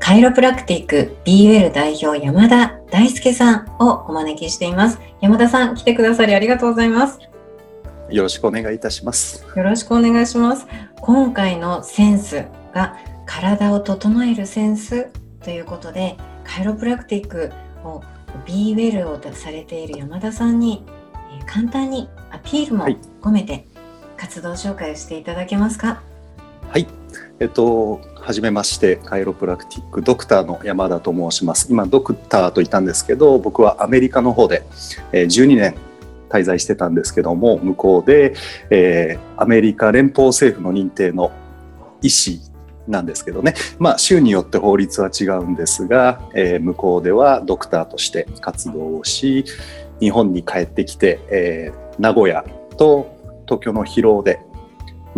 カイロプラクティック BUL 代表山田大輔さんをお招きしています。山田さん、来てくださりありがとうございます。よろしくお願いいたします。よろしくお願いします。今回のセンスが体を整えるセンスということで、カイロプラクティックを B ウェルをされている山田さんに、えー、簡単にアピールも込めて活動紹介をしていただけますか？はい、えっとはじめましてカイロプラクティックドクターの山田と申します。今ドクターと言ったんですけど僕はアメリカの方でえ12年滞在してたんですけども向こうで、えー、アメリカ連邦政府の認定の医師なんですけどね、まあ、州によって法律は違うんですが、えー、向こうではドクターとして活動をし日本に帰ってきて、えー、名古屋と東京の広尾で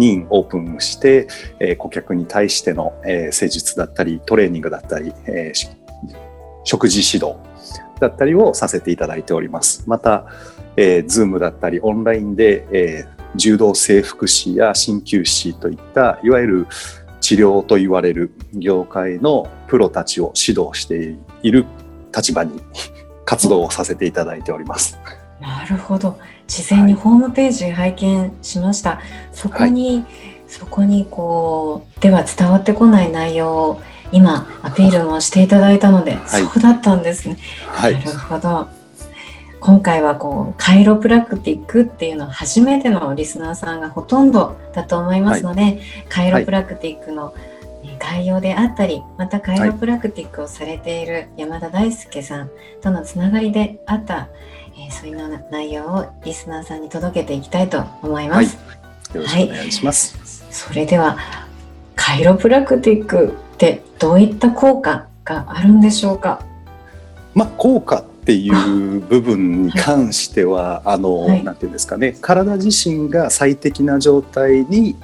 にオープンして、え、顧客に対しての、え、施術だったりトレーニングだったり、え、食事指導だったりをさせていただいております。また、えー、Zoom だったりオンラインで、えー、柔道整復師や鍼灸師といったいわゆる治療と言われる業界のプロたちを指導している立場に活動をさせていただいております。なるほど。事前にホームページ拝見しました。はい、そこに、はい、そこにこうでは伝わってこない内容を今アピールもしていただいたので、はい、そうだったんですね。なるほど。今回はこうカイロプラクティックっていうのは初めてのリスナーさんがほとんどだと思いますので、カイロプラクティックの概要であったりまたカイロプラクティックをされている山田大輔さんとのつながりであった、えー、そういう内容をリスナーさんに届けていきたいと思います。はい、よろしくお願いします、はい、それではカイロプラクティックってどういった効果があるんでしょうか？まあ、効果っていう部分に関しては、はい、あの、はい、なんていうんですかね。体自身が最適な状態に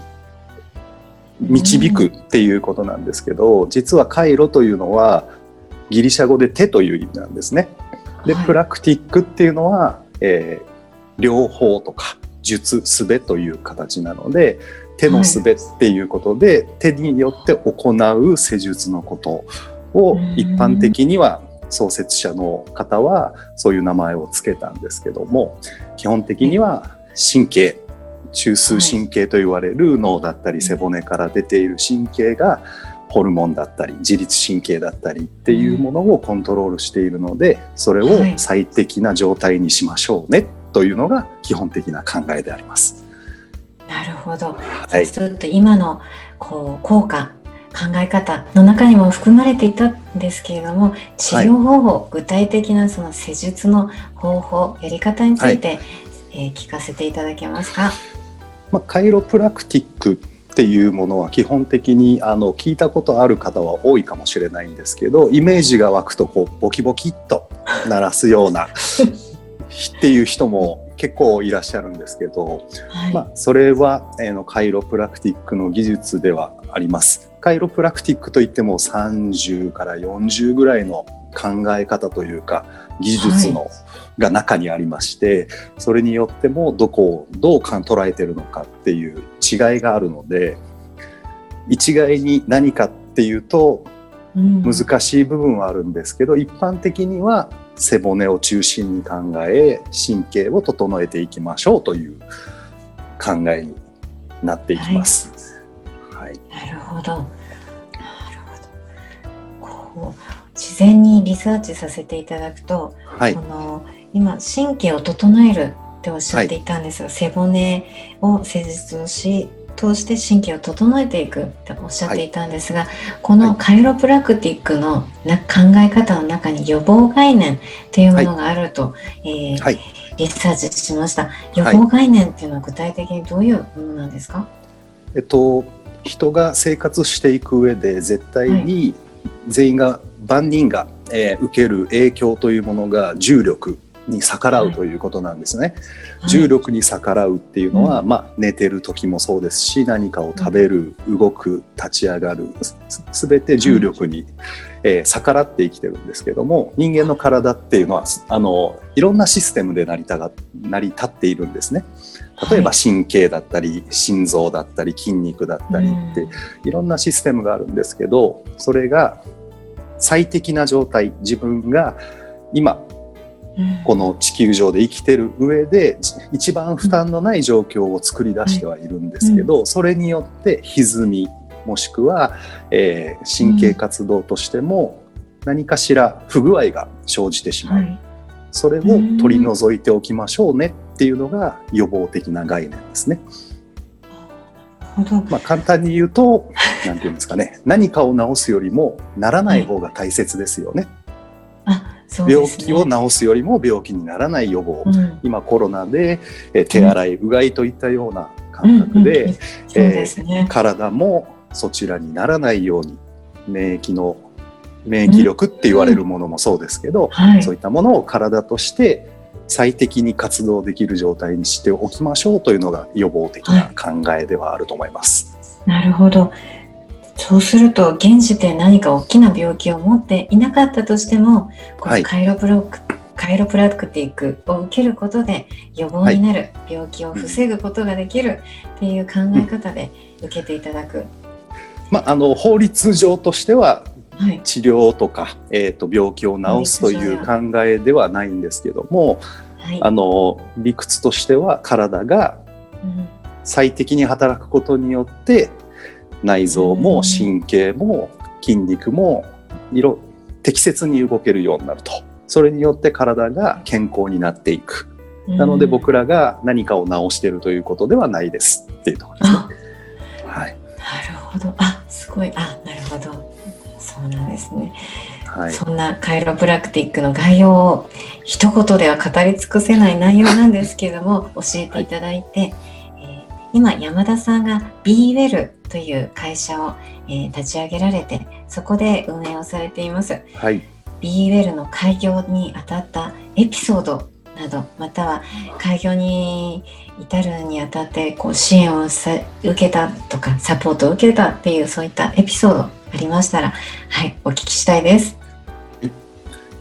導くっていうことなんですけど、実は回路というのはギリシャ語で手という意味なんですね。で、プラクティックっていうのは、えー、両方とか術すべという形なので手のすべっていうことで、はい、手によって行う施術のことを一般的には創設者の方はそういう名前を付けたんですけども基本的には神経中枢神経と言われる脳だったり背骨から出ている神経がホルモンだったり自律神経だったりっていうものをコントロールしているのでそれを最適な状態にしましょうねというのが基本的な考えであります。なるほど。はい、そうすると今のこう効果考え方の中にも含まれていたんですけれども治療方法、はい、具体的なその施術の方法やり方について、はい、えー、聞かせていただけますか？まあ、カイロプラクティックっていうものは基本的にあの聞いたことある方は多いかもしれないんですけどイメージが湧くとこうボキボキっと鳴らすような っていう人も結構いらっしゃるんですけど、はい、まあ、それは、えー、のカイロプラクティックの技術ではあります。カイロプラクティックといっても30から40ぐらいの考え方というか技術の、はい、が中にありましてそれによってもどこをどう捉えてるのかっていう違いがあるので一概に何かっていうと難しい部分はあるんですけど、うん、一般的には背骨を中心に考え神経を整えていきましょうという考えになっていきます。はい、はい、なるほど。事前にリサーチさせていただくと、はいこ。の今神経を整えるっておっしゃっていたんですが、背骨を施術をし通して神経を整えていくっておっしゃっていたんですが、このカイロプラクティックのな考え方の中に予防概念っていうものがあると、えーはい。リサーチしました。予防概念っていうのは具体的にどういうものなんですか、えっと、人が生活していく上で絶対に全員が、万人が、えー受ける影響というものが重力に逆らうということなんですね。重力に逆らうっていうのは、まあ、寝てる時もそうですし何かを食べる、動く立ち上がるす全て重力に、えー逆らって生きてるんですけども人間の体っていうのはあのいろんなシステムで成りたが成り立っているんですね。例えば神経だったり心臓だったり筋肉だったりっていろんなシステムがあるんですけどそれが最適な状態自分が今この地球上で生きてる上で一番負担のない状況を作り出してはいるんですけど、それによって歪みもしくは、えー神経活動としても何かしら不具合が生じてしまう、はい。それを取り除いておきましょうねっていうのが予防的な概念ですね。まあ、簡単に言うと何て言うんですかね。何かを治すよりもならない方が大切ですよね。あそうで病気を治すよりも病気にならない予防、うん。今コロナで、えー手洗いうがいといったような感覚で、うん。うん。そうですね、体もそちらにならないように免疫の免疫力って言われるものもそうですけど、はい。そういったものを体として最適に活動できる状態にしておきましょうというのが予防的な考えではあると思います。なるほど。そうすると現時点何か大きな病気を持っていなかったとしても、こはいのカイロプロク、カイロプラクティックを受けることで予防になる、病気を防ぐことができるっていう考え方で受けていただく。まあ、あの法律上としてははい。治療とか、えー、と病気を治すという考えではないんですけどもはい。あの理屈としては体がうん最適に働くことによって内臓も神経も筋肉も色適切に動けるようになるとそれによって体が健康になっていくなので僕らが何かを治しているということではないですっていうところですね。あ、はいなるほど。あ、すごい。あ、なるほど。そうなんですね。はいそんなカイロプラクティックの概要を一言では語り尽くせない内容なんですけども教えていただいて、えー今山田さんが BeWell という会社を、えー立ち上げられてそこで運営をされています。はい。BeWell の開業にあたったエピソードなどまたは開業に至るにあたってこう支援をさ受けたとかサポートを受けたっていうそういったエピソードありましたらはいお聞きしたいです。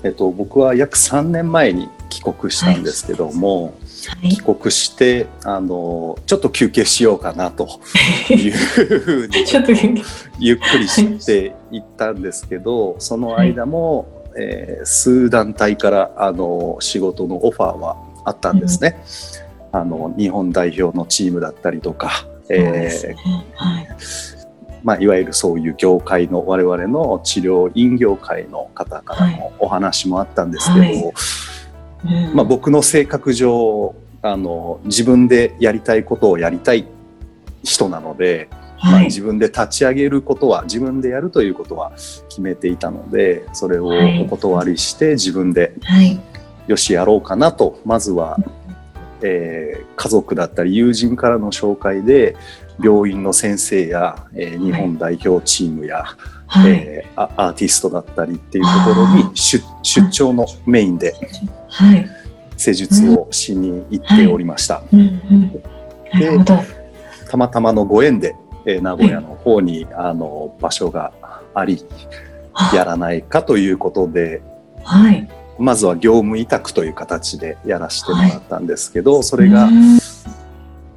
えっと、僕は約3年前に帰国したんですけども、はい帰国してあのちょっと休憩しようかなというふうに ちょっとゆっくりしていったんですけどその間も、えー数団体からあの仕事のオファーはあったんですね。あの日本代表のチームだったりとか、えーね。はい。まあ、いわゆるそういう業界の我々の治療院業界の方からのお話もあったんですけど、はいうん。まあ、僕の性格上あの自分でやりたいことをやりたい人なので、まあ、はい自分で立ち上げることは自分でやるということは決めていたのでそれをお断りして自分ではい。よしやろうかなとまずは、えー家族だったり友人からの紹介で病院の先生や、えー日本代表チームや、はい。えーアアーティストだったりっていうところに出出張のメインではい施術をしに行っておりました。たまたまのご縁で、えー名古屋の方にあの場所がありやらないかということではい。まずは業務委託という形でやらせてもらったんですけど、それがうん。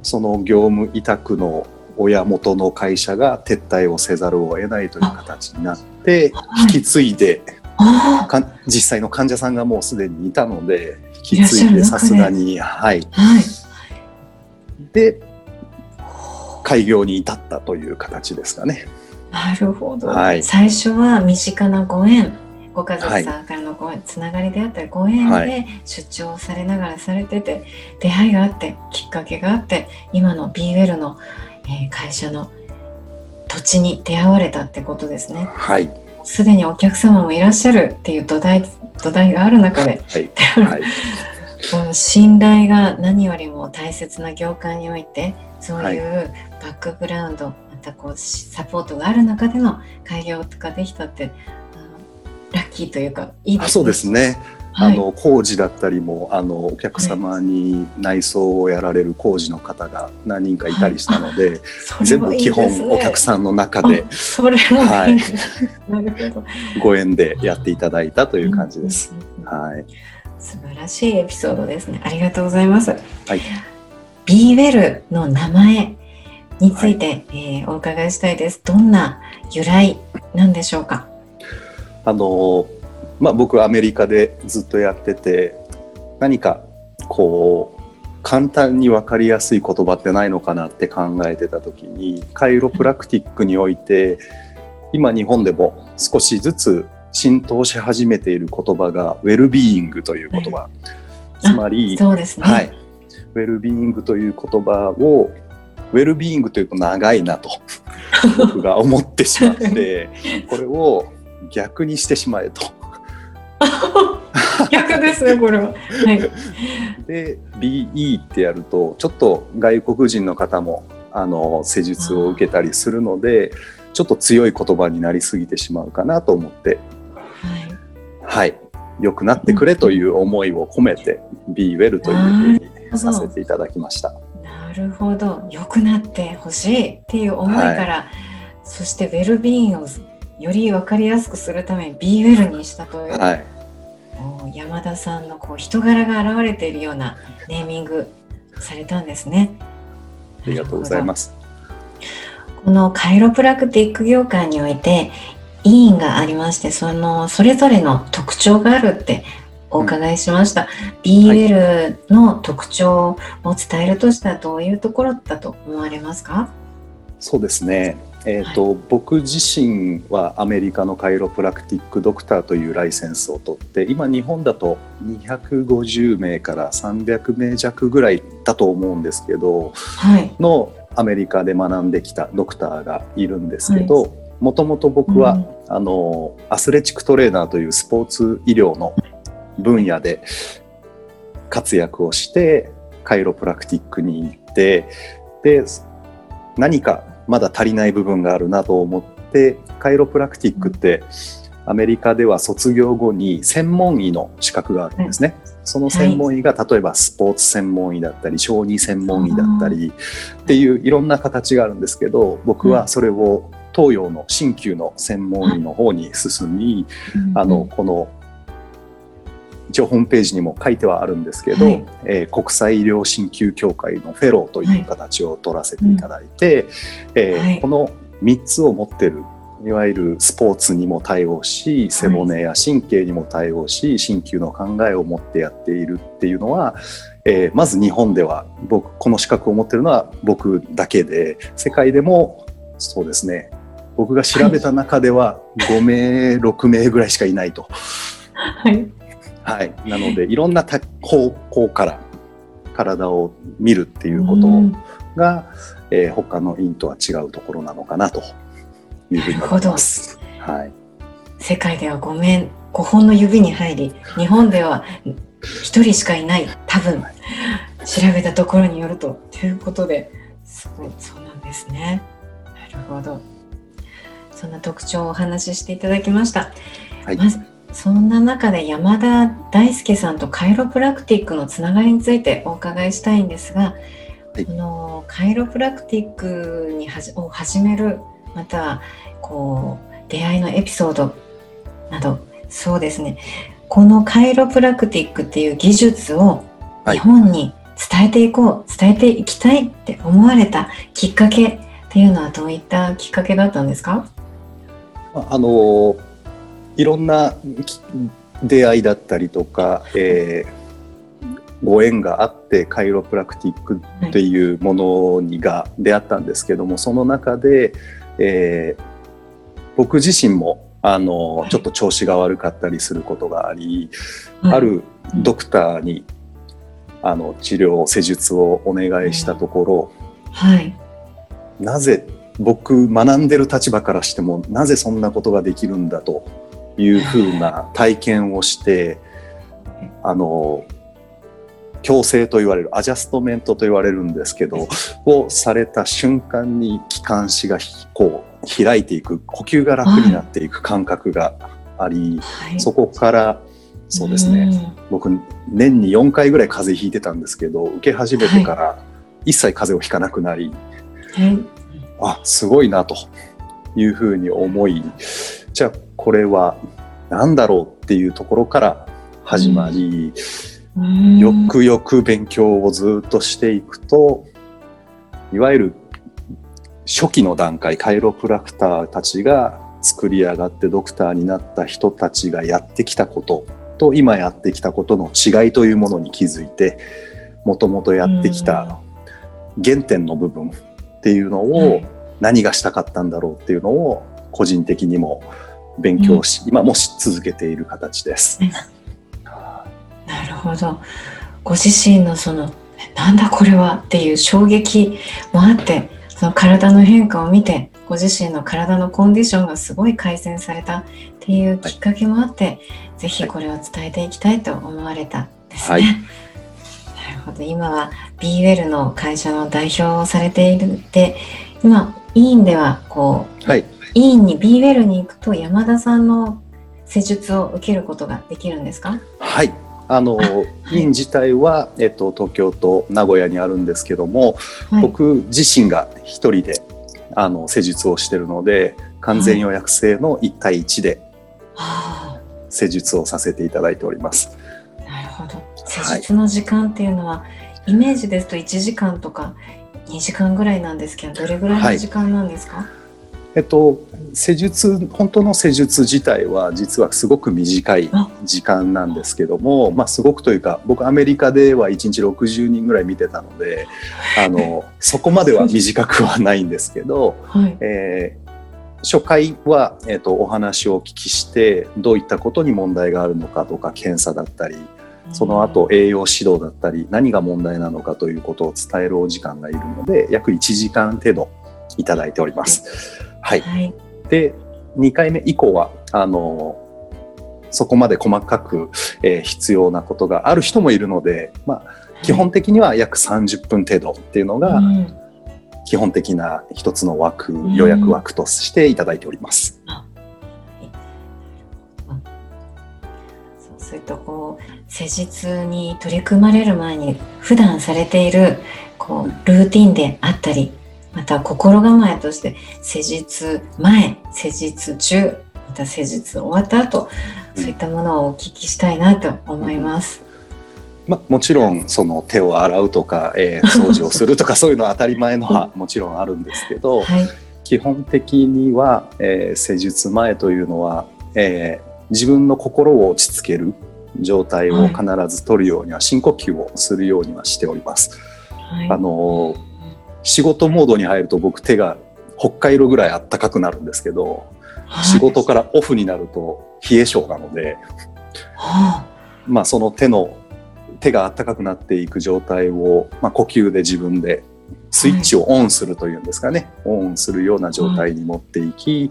その業務委託の親元の会社が撤退をせざるを得ないという形になってはい。引き継いで実際の患者さんがもうすでにいたので引き継いでさすがにはい。ーはい。で開業に至ったという形ですかね。なるほど、はい。最初は身近なご縁ご家族さんからのごつながりであったりご縁で出張されながらされてて、出会いがあってきっかけがあって今の b ウェルの、えー、会社の土地に出会われたってことですね。はいすでにお客様もいらっしゃるっていう土台土台がある中で、はい。はい、信頼が何よりも大切な業界においてそういうバックグラウンド、またこうサポートがある中での開業とかできたってラッキーというかいいですね。そうですねあの工事だったりもあのお客様に内装をやられる工事の方が何人かいたりしたので、はい全部基本お客さんの中でそれも、はい、ご縁でやっていただいたという感じです。はい、素晴らしいエピソードですね。ありがとうございます。はい、B ウェルの名前について、はい、えー、お伺いしたいです。どんな由来なんでしょうか？あのまあ、僕はアメリカでずっとやってて何かこう簡単に分かりやすい言葉ってないのかなって考えてた時にカイロプラクティックにおいて今日本でも少しずつ浸透し始めている言葉がウェルビーイングという言葉、つまりそうですね、はい、ウェルビーイングという言葉をウェルビーイングというと長いなと僕が思ってしまって これを逆にしてしまえと。逆ですねこれは。はい、で BE ってやるとちょっと外国人の方もあの施術を受けたりするのでちょっと強い言葉になりすぎてしまうかなと思って、はい、はい、良くなってくれという思いを込めて Be Well というふうにさせていただきました。なるほど。良くなってほしいっていう思いから、はい、そしてウェルビーンをより分かりやすくするために Be Well にしたという、はい、山田さんのこう人柄が現れているようなネーミングされたんですね。ありがとうございます。このカイロプラクティック業界において委員がありましてそのそれぞれの特徴があるってお伺いしました。うん、BL の特徴を伝えるとしたらどういうところだと思われますか？そうですね。えーと、はい、僕自身はアメリカのカイロプラクティックドクターというライセンスを取って今日本だと250名から300名弱ぐらいだと思うんですけど、はい、のアメリカで学んできたドクターがいるんですけどもともと僕は、うん、あのアスレチックトレーナーというスポーツ医療の分野で活躍をしてカイロプラクティックに行ってで何かまだ足りない部分があるなと思ってカイロプラクティックってアメリカでは卒業後に専門医の資格があるんですね。その専門医が例えばスポーツ専門医だったり小児専門医だったりっていういろんな形があるんですけど僕はそれを東洋の鍼灸の専門医の方に進みあのこの一応ホームページにも書いてはあるんですけど、はい、えー、国際医療鍼灸協会のフェローという形を取らせていただいて、はい、えーはい、この3つを持ってるいわゆるスポーツにも対応し背骨や神経にも対応し鍼灸の考えを持ってやっているっていうのは、えー、まず日本では僕この資格を持ってるのは僕だけで世界でもそうですね僕が調べた中では5名6名ぐらいしかいないと。はいはい、なのでいろんな方向から体を見るっていうことが、うん、えー、他の院とは違うところなのかなというふうに思います。はい、世界では5面5本の指に入り日本では1人しかいない多分調べたところによるとということですごいそうなんですね。なるほど。そんな特徴をお話ししていただきました。はい、まずそんな中で山田大輔さんとカイロプラクティックのつながりについてお伺いしたいんですが、はい、このカイロプラクティックにはじを始めるまたこう出会いのエピソードなどそうですね。このカイロプラクティックっていう技術を日本に伝えていこう、はい、伝えていきたいって思われたきっかけっていうのはどういったきっかけだったんですか？あのいろんな出会いだったりとか、えー、ご縁があってカイロプラクティックっていうものにが出会ったんですけどもその中で、えー、僕自身もあのちょっと調子が悪かったりすることがあり、はいあるドクターにあの治療施術をお願いしたところ、はい。なぜ僕学んでる立場からしてもなぜそんなことができるんだというふうな体験をしてあの矯正と言われるアジャストメントと言われるんですけどをされた瞬間に気管支がこう開いていく呼吸が楽になっていく感覚があり、はい。そこからそうですね、僕年に4回ぐらい風邪ひいてたんですけど受け始めてから一切風邪をひかなくなり、うん。はい。あすごいなというふうに思いじゃあこれは何だろうっていうところから始まり、うん。よくよく勉強をずっとしていくといわゆる初期の段階カイロプラクターたちが作り上がってドクターになった人たちがやってきたことと今やってきたことの違いというものに気づいてもともとやってきた原点の部分っていうのを何がしたかったんだろうっていうのを個人的にも勉強し、今もし続けている形です。なるほど。ご自身のそのなんだこれはっていう衝撃もあってその体の変化を見てご自身の体のコンディションがすごい改善されたっていうきっかけもあって、ぜひこれを伝えていきたいと思われたんですね。はいなるほど今は b ウェルの会社の代表をされているで今委員ではこうはい、委員に b ウェルに行くと山田さんの施術を受けることができるんですか？はい。あの、い院自体は、えっと、東京と名古屋にあるんですけども、はい僕自身が一人であの施術をしているので完全予約制の1対1ではあ施術をさせていただいております。なるほど。施術の時間っていうのは、イメージですと1時間とか2時間ぐらいなんですけど、どれぐらいの時間なんですか？えっと、施術本当の施術自体は実はすごく短いあ時間なんですけども、まあ、すごくというか僕アメリカでは1日60人ぐらい見てたのであの そこまでは短くはないんですけど、はい。えー初回は、えー、とお話をお聞きしてどういったことに問題があるのかとか検査だったりその後栄養指導だったり何が問題なのかということを伝えるお時間がいるので約1時間程度いただいております。はい、はい。で2回目以降はあのそこまで細かく、えー必要なことがある人もいるので、まあ、基本的には約30分程度っていうのがうん。基本的な一つの枠ん予約枠としていただいております。そうするとこう施術に取り組まれる前に普段されているこうルーティンであったりまた心構えとして施術前施術中また施術終わった後そういったものをお聞きしたいなと思います。まあ、もちろんその手を洗うとか、えー掃除をするとか そういうのは当たり前のはもちろんあるんですけどはい。基本的には、えー施術前というのは、えー自分の心を落ち着ける状態を必ず取るようには深呼吸をするようにはしております。はい。あのー仕事モードに入ると僕手が北海道ぐらいあったかくなるんですけどはい。仕事からオフになると冷え性なので、はまあ、その手の手が温かくなっていく状態を、まあ、呼吸で自分でスイッチをオンするというんですかね、オンするような状態に持っていき、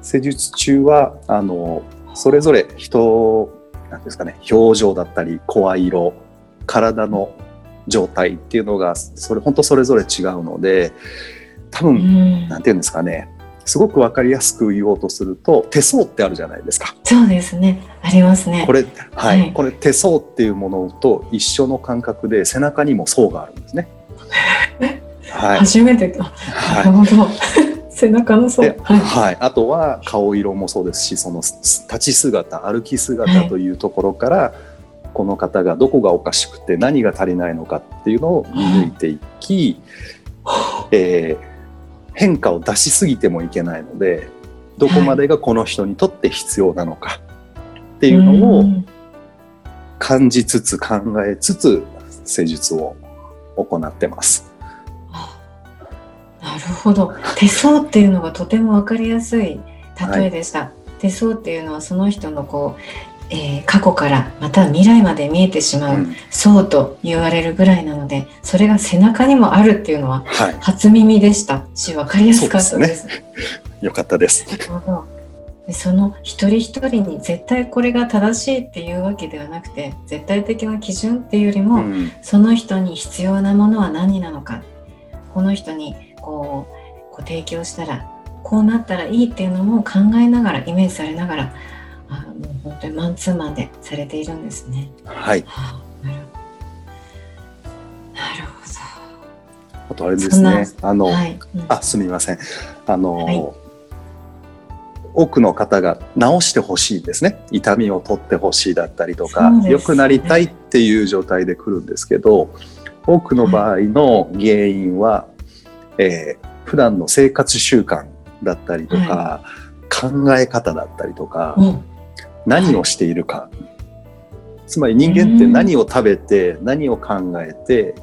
施術中はあのそれぞれ人なんですかね表情だったり声色体の状態っていうのがそれ本当それぞれ違うので多分、んなんていうんですかねすごく分かりやすく言おうとすると手相ってあるじゃないですか。そうですね。ありますね。これ、はい、はいこれ手相っていうものと一緒の感覚で背中にも層があるんですね。はい。初めてか。なはるほど。背中のい。そう。で、はい。はい、あとは顔色もそうですし、そのす立ち姿、歩き姿というところから、この方がどこがおかしくて何が足りないのかっていうのを見抜いていき、えー変化を出しすぎてもいけないので、どこまでがこの人にとって必要なのかっていうのをん感じつつ考えつつ施術を行ってます。なるほど。手相っていうのがとてもわかりやすい例えでした。手相っていうのはその人のこう、えー、過去からまた未来まで見えてしまう相と言われるぐらいなので、それが背中にもあるっていうのは初耳でした。し分かりやすかったです。ね、よかったです。でその一人一人に絶対これが正しいっていうわけではなくて絶対的な基準っていうよりも、うん、その人に必要なものは何なのか。この人にこうこう提供したらこうなったらいいっていうのも考えながらイメージされながらあもう本当にマンツーマンでされているんですね。はい。はあ、なるほど。あとあれですね。あの、はいうん、あすみません。あの、はい、多くの方が治してほしいですね。痛みを取ってほしいだったりとか、良、ね、くなりたいっていう状態で来るんですけど、多くの場合の原因は、はい、えー、普段の生活習慣だったりとか、考え方だったりとか、うん何をしているか、つまり人間って何を食べて何を考えて、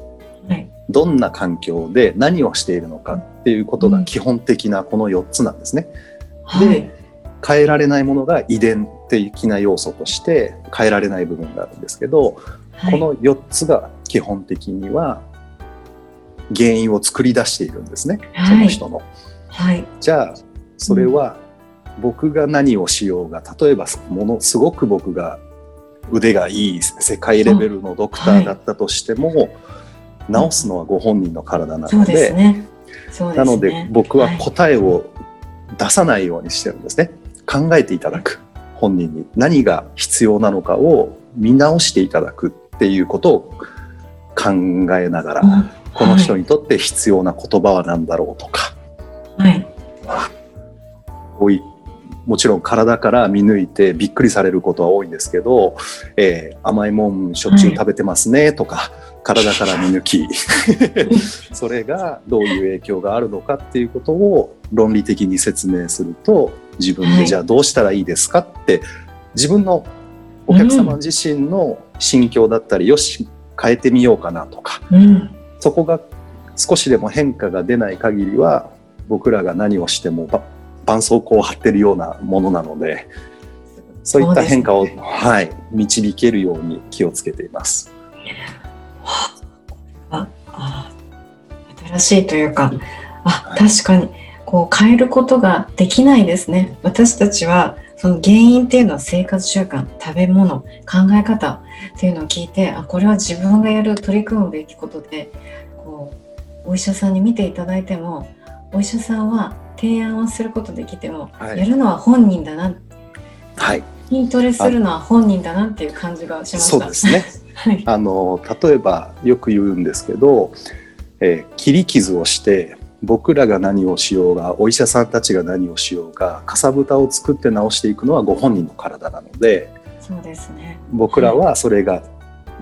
どんな環境で何をしているのかっていうことが基本的なこの4つなんですね。で変えられないものが遺伝的な要素として変えられない部分があるんですけど、はい、この4つが基本的には原因を作り出しているんですね、はい、その人の。はい、じゃあそれは僕が何をしようが例えばものすごく僕が腕がいい世界レベルのドクターだったとしても、はい、治すのはご本人の体なので、ね。ね、なので僕は答えを出さないようにしてるんですね。考えていただく本人に。何が必要なのかを見直していただくっていうことを考えながら、うん、この人にとって必要な言葉は何だろうとか、はい、こういもちろん体から見抜いてびっくりされることは多いんですけど、えー、甘いもんしょっちゅう食べてますねとか、はい、体から見抜き。それがどういう影響があるのかっていうことを論理的に説明すると自分でじゃあどうしたらいいですかって、自分のお客様自身の心境だったり、よし変えてみようかなとか、うん、そこが少しでも変化が出ない限りは僕らが何をしても絆創膏を貼ってるようなものなのでそういった変化を、ね、はい、導けるように気をつけています。ああ新しいというかあ確かにこう変えることができないですね。私たちはその原因っていうのは生活習慣食べ物考え方っていうのを聞いてあこれは自分がやる取り組むべきことでこうお医者さんに見ていただいてもお医者さんは提案をすることできても、はい、やるのは本人だな、はい、筋トレするのは本人だなっていう感じがしました。そうですね。はい、あの例えばよく言うんですけど、えー、切り傷をして僕らが何をしようがお医者さんたちが何をしようがかさぶたを作って治していくのはご本人の体なのでそうですね。僕らはそれが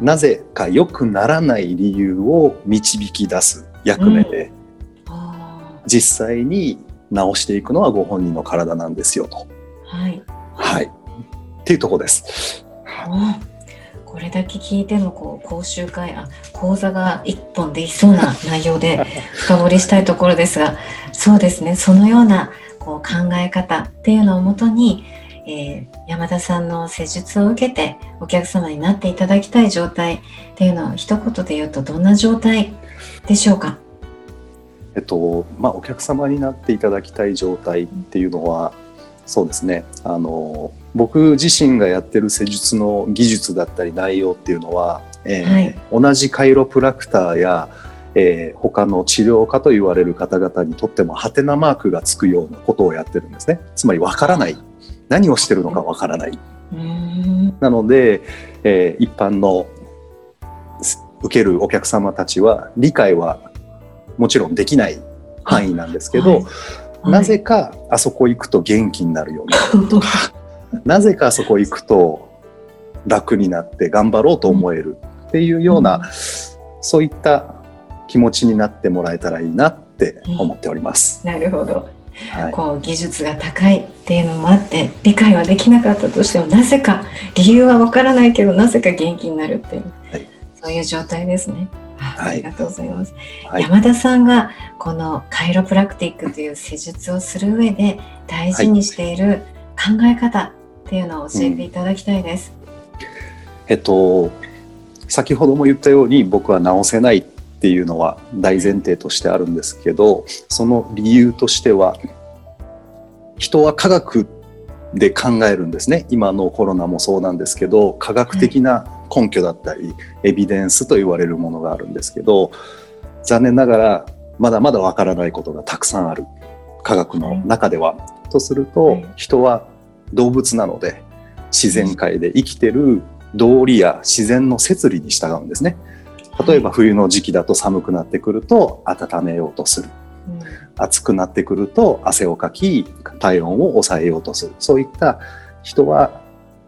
なぜか良くならない理由を導き出す役目で、うん、実際に治していくのはご本人の体なんですよと。はい。はい。っていうとこです。これだけ聞いてもこう講習会あ講座が一本できそうな内容で 深掘りしたいところですがそうですねそのようなこう考え方っていうのをもとに、えー、山田さんの施術を受けてお客様になっていただきたい状態っていうのは一言で言うとどんな状態でしょうか？えっとまあ、お客様になっていただきたい状態っていうのはそうですね。あの僕自身がやってる施術の技術だったり内容っていうのは、えーはい、同じカイロプラクターや、えー、他の治療家と言われる方々にとってもハテナマークがつくようなことをやってるんですね。つまりわからない。何をしてるのかわからない。なので、えー、一般の受けるお客様たちは理解はもちろんできない範囲なんですけど、なぜかあそこ行くと元気になるようなとかなぜかあそこ行くと楽になって頑張ろうと思えるっていうような、うん、そういった気持ちになってもらえたらいいなって思っております。うん、なるほど。はい、こう技術が高いっていうのもあって理解はできなかったとしてもなぜか理由はわからないけどなぜか元気になるっていう、はい、そういう状態ですね。ありがとうございます、はい、山田さんがこのカイロプラクティックという施術をする上で大事にしている考え方っていうのを教えていただきたいです。うん、えっと先ほども言ったように僕は直せないっていうのは大前提としてあるんですけどその理由としては人は科学で考えるんですね。今のコロナもそうなんですけど科学的な根拠だったり、エビデンスと言われるものがあるんですけど残念ながらまだまだわからないことがたくさんある科学の中では。はい、とすると、はい、人は動物なので自然界で生きてる道理や自然の摂理に従うんですね。例えば冬の時期だと寒くなってくると温めようとする。暑くなってくると汗をかき体温を抑えようとするそういった人は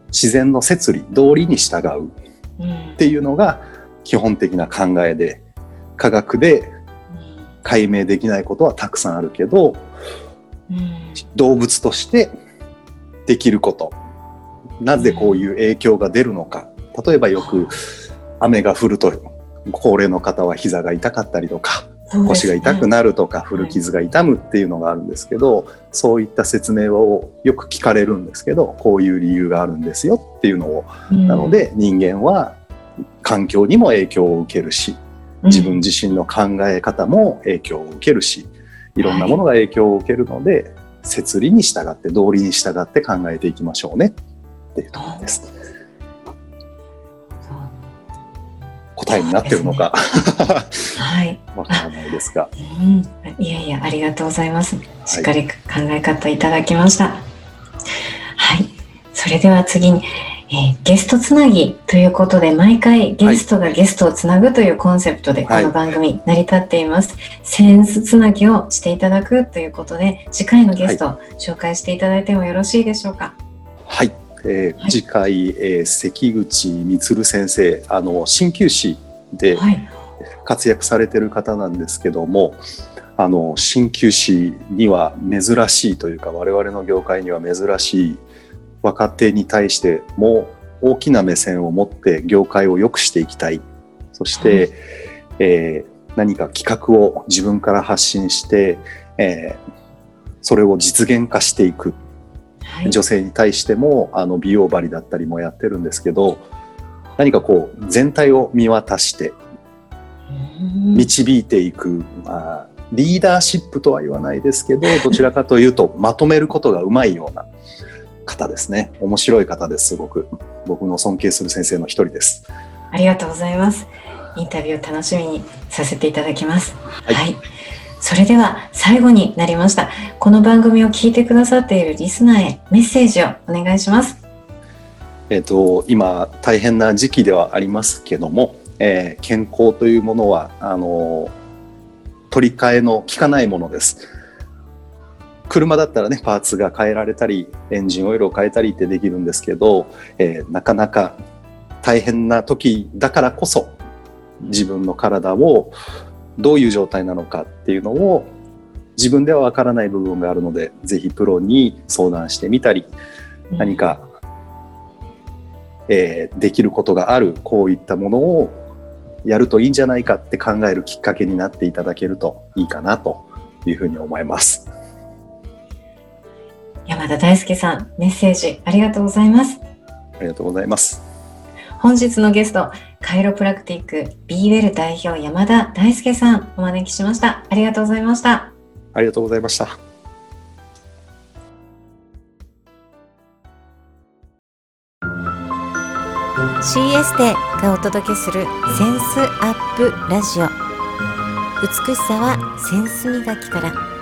自然の摂理道理に従うっていうのが基本的な考えで科学で解明できないことはたくさんあるけど、動物としてできること。なぜこういう影響が出るのか。例えばよく雨が降ると高齢の方は膝が痛かったりとか。腰が痛くなるとか古傷が痛むっていうのがあるんですけどそういった説明をよく聞かれるんですけどこういう理由があるんですよっていうのを、なので人間は環境にも影響を受けるし自分自身の考え方も影響を受けるしいろんなものが影響を受けるので、摂理に従って道理に従って考えていきましょうねっていうところです。答えになってるのか、はい、わからないですが、うん、いやいやありがとうございます。しっかり考え方いただきました。はい、はい、それでは次に、えー、ゲストつなぎということで毎回ゲストがゲストをつなぐというコンセプトでこの番組成り立っています、はい、センスつなぎをしていただくということで次回のゲストを紹介していただいてもよろしいでしょうか？はいえー、はい、次回、えー、関口充先生あの鍼灸師で活躍されてる方なんですけども、はい、あの鍼灸師には珍しいというか我々の業界には珍しい若手に対しても大きな目線を持って業界を良くしていきたい。そして、はい、えー、何か企画を自分から発信して、えー、それを実現化していく女性に対してもあの美容針だったりもやってるんですけど何かこう全体を見渡して導いていく、まあ、リーダーシップとは言わないですけど どちらかというとまとめることがうまいような方ですね。面白い方ですすごく。僕の尊敬する先生の一人です。ありがとうございます。インタビュー楽しみにさせていただきます。はい、はいそれでは最後になりました。この番組を聞いてくださっているリスナーへメッセージをお願いします。えっ、と、今大変な時期ではありますけども、えー、健康というものは、あの、取り替えの効かないものです。車だったらね、パーツが変えられたり、エンジンオイルを変えたりってできるんですけど、えー、なかなか大変な時だからこそ、自分の体をどういう状態なのかっていうのを自分ではわからない部分があるのでぜひプロに相談してみたり何か、えー、できることがあるこういったものをやるといいんじゃないかって考えるきっかけになっていただけるといいかなというふうに思います。山田大輔さんメッセージありがとうございます。ありがとうございます。本日のゲストカイロプラクティック b ウェル代表山田大輔さんお招きしました。ありがとうございました。ありがとうございました。CS でがお届けするセンスアップラジオ。美しさはセンス磨きから